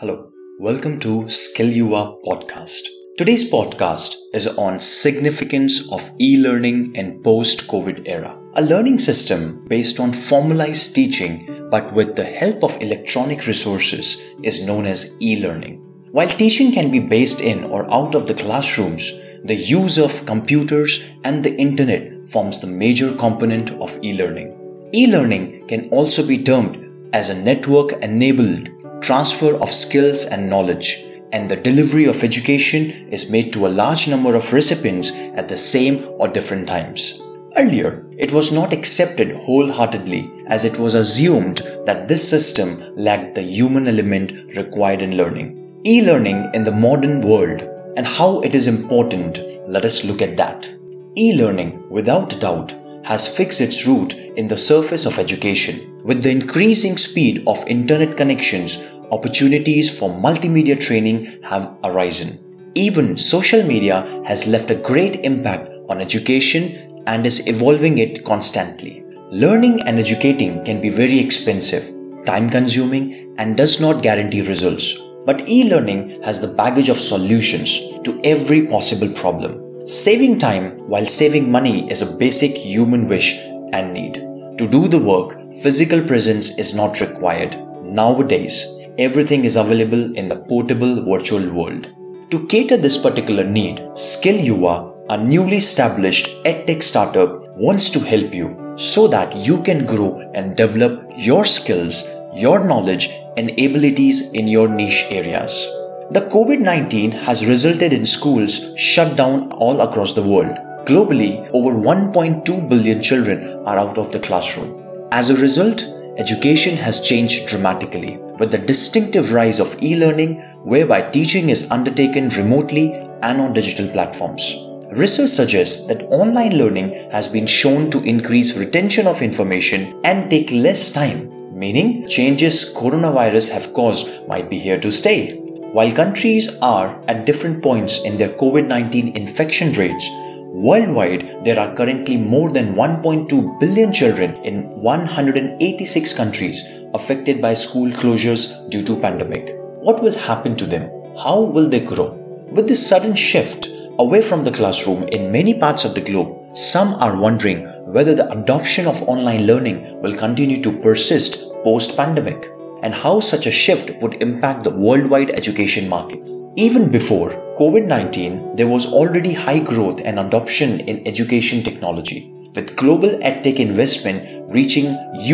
Hello, welcome to Skill Yuva podcast. Today's podcast is on significance of e-learning in post-COVID era. A learning system based on formalized teaching but with the help of electronic resources is known as e-learning. While teaching can be based in or out of the classrooms, the use of computers and the internet forms the major component of e-learning. E-learning can also be termed as a network enabled transfer of skills and knowledge, and the delivery of education is made to a large number of recipients at the same or different times. Earlier, it was not accepted wholeheartedly as it was assumed that this system lacked the human element required in learning. E learning in the modern world and how it is important, let us look at that. E learning, without doubt, has fixed its root in the surface of education with the increasing speed of internet connections, opportunities for multimedia training have arisen. Even social media has left a great impact on education and is evolving it constantly. Learning and educating can be very expensive, time consuming, and does not guarantee results. But e learning has the baggage of solutions to every possible problem. Saving time while saving money is a basic human wish and need. To do the work, physical presence is not required. Nowadays, everything is available in the portable virtual world. To cater this particular need, Skill Yuva, a newly established edtech startup, wants to help you so that you can grow and develop your skills, your knowledge, and abilities in your niche areas. The COVID 19 has resulted in schools shut down all across the world. Globally, over 1.2 billion children are out of the classroom. As a result, education has changed dramatically with the distinctive rise of e learning, whereby teaching is undertaken remotely and on digital platforms. Research suggests that online learning has been shown to increase retention of information and take less time, meaning changes coronavirus have caused might be here to stay. While countries are at different points in their COVID 19 infection rates, Worldwide, there are currently more than 1.2 billion children in 186 countries affected by school closures due to pandemic. What will happen to them? How will they grow? With this sudden shift away from the classroom in many parts of the globe, some are wondering whether the adoption of online learning will continue to persist post pandemic and how such a shift would impact the worldwide education market. Even before COVID 19, there was already high growth and adoption in education technology, with global edtech investment reaching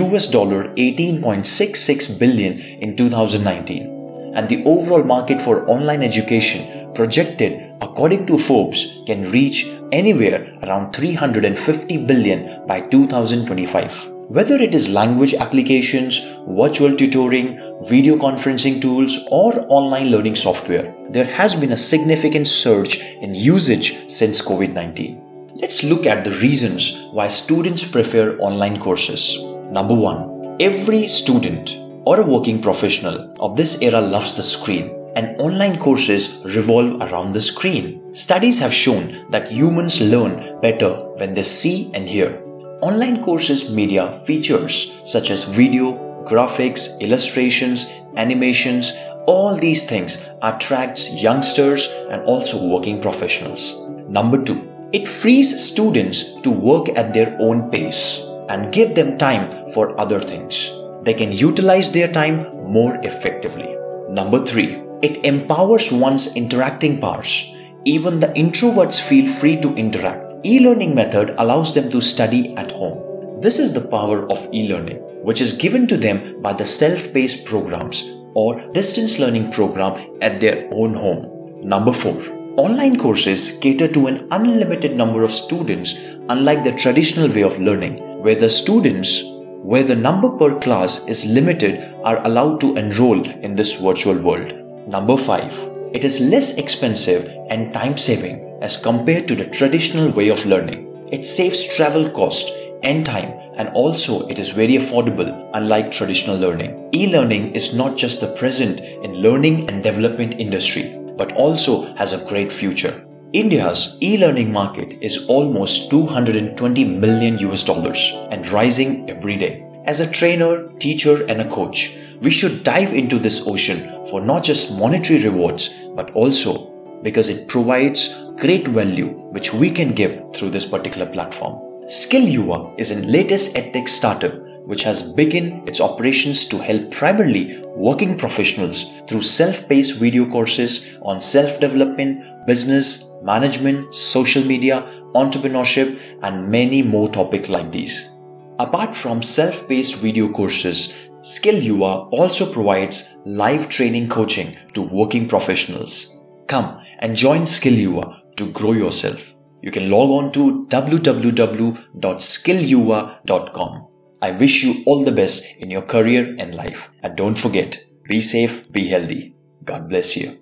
US dollar 18.66 billion in 2019. And the overall market for online education projected according to Forbes can reach anywhere around 350 billion by 2025. Whether it is language applications, virtual tutoring, video conferencing tools, or online learning software, there has been a significant surge in usage since COVID 19. Let's look at the reasons why students prefer online courses. Number one, every student or a working professional of this era loves the screen and online courses revolve around the screen. Studies have shown that humans learn better when they see and hear. Online courses media features such as video, graphics, illustrations, animations, all these things attracts youngsters and also working professionals. Number 2. It frees students to work at their own pace and give them time for other things. They can utilize their time more effectively. Number 3. It empowers one's interacting powers. Even the introverts feel free to interact e-learning method allows them to study at home. This is the power of e-learning, which is given to them by the self-paced programs or distance learning program at their own home. Number 4. Online courses cater to an unlimited number of students unlike the traditional way of learning where the students where the number per class is limited are allowed to enroll in this virtual world. Number 5. It is less expensive and time saving as compared to the traditional way of learning. It saves travel cost and time and also it is very affordable unlike traditional learning. E-learning is not just the present in learning and development industry but also has a great future. India's e-learning market is almost 220 million US dollars and rising every day. As a trainer, teacher and a coach, we should dive into this ocean for not just monetary rewards, but also because it provides great value which we can give through this particular platform. Skill Yuva is a latest edtech startup which has begun its operations to help primarily working professionals through self-paced video courses on self-development, business, management, social media, entrepreneurship and many more topics like these. Apart from self-paced video courses, Skill Yuva also provides live training coaching to working professionals. Come and join Skill Yuva to grow yourself. You can log on to www.skillyuva.com. I wish you all the best in your career and life. And don't forget, be safe, be healthy. God bless you.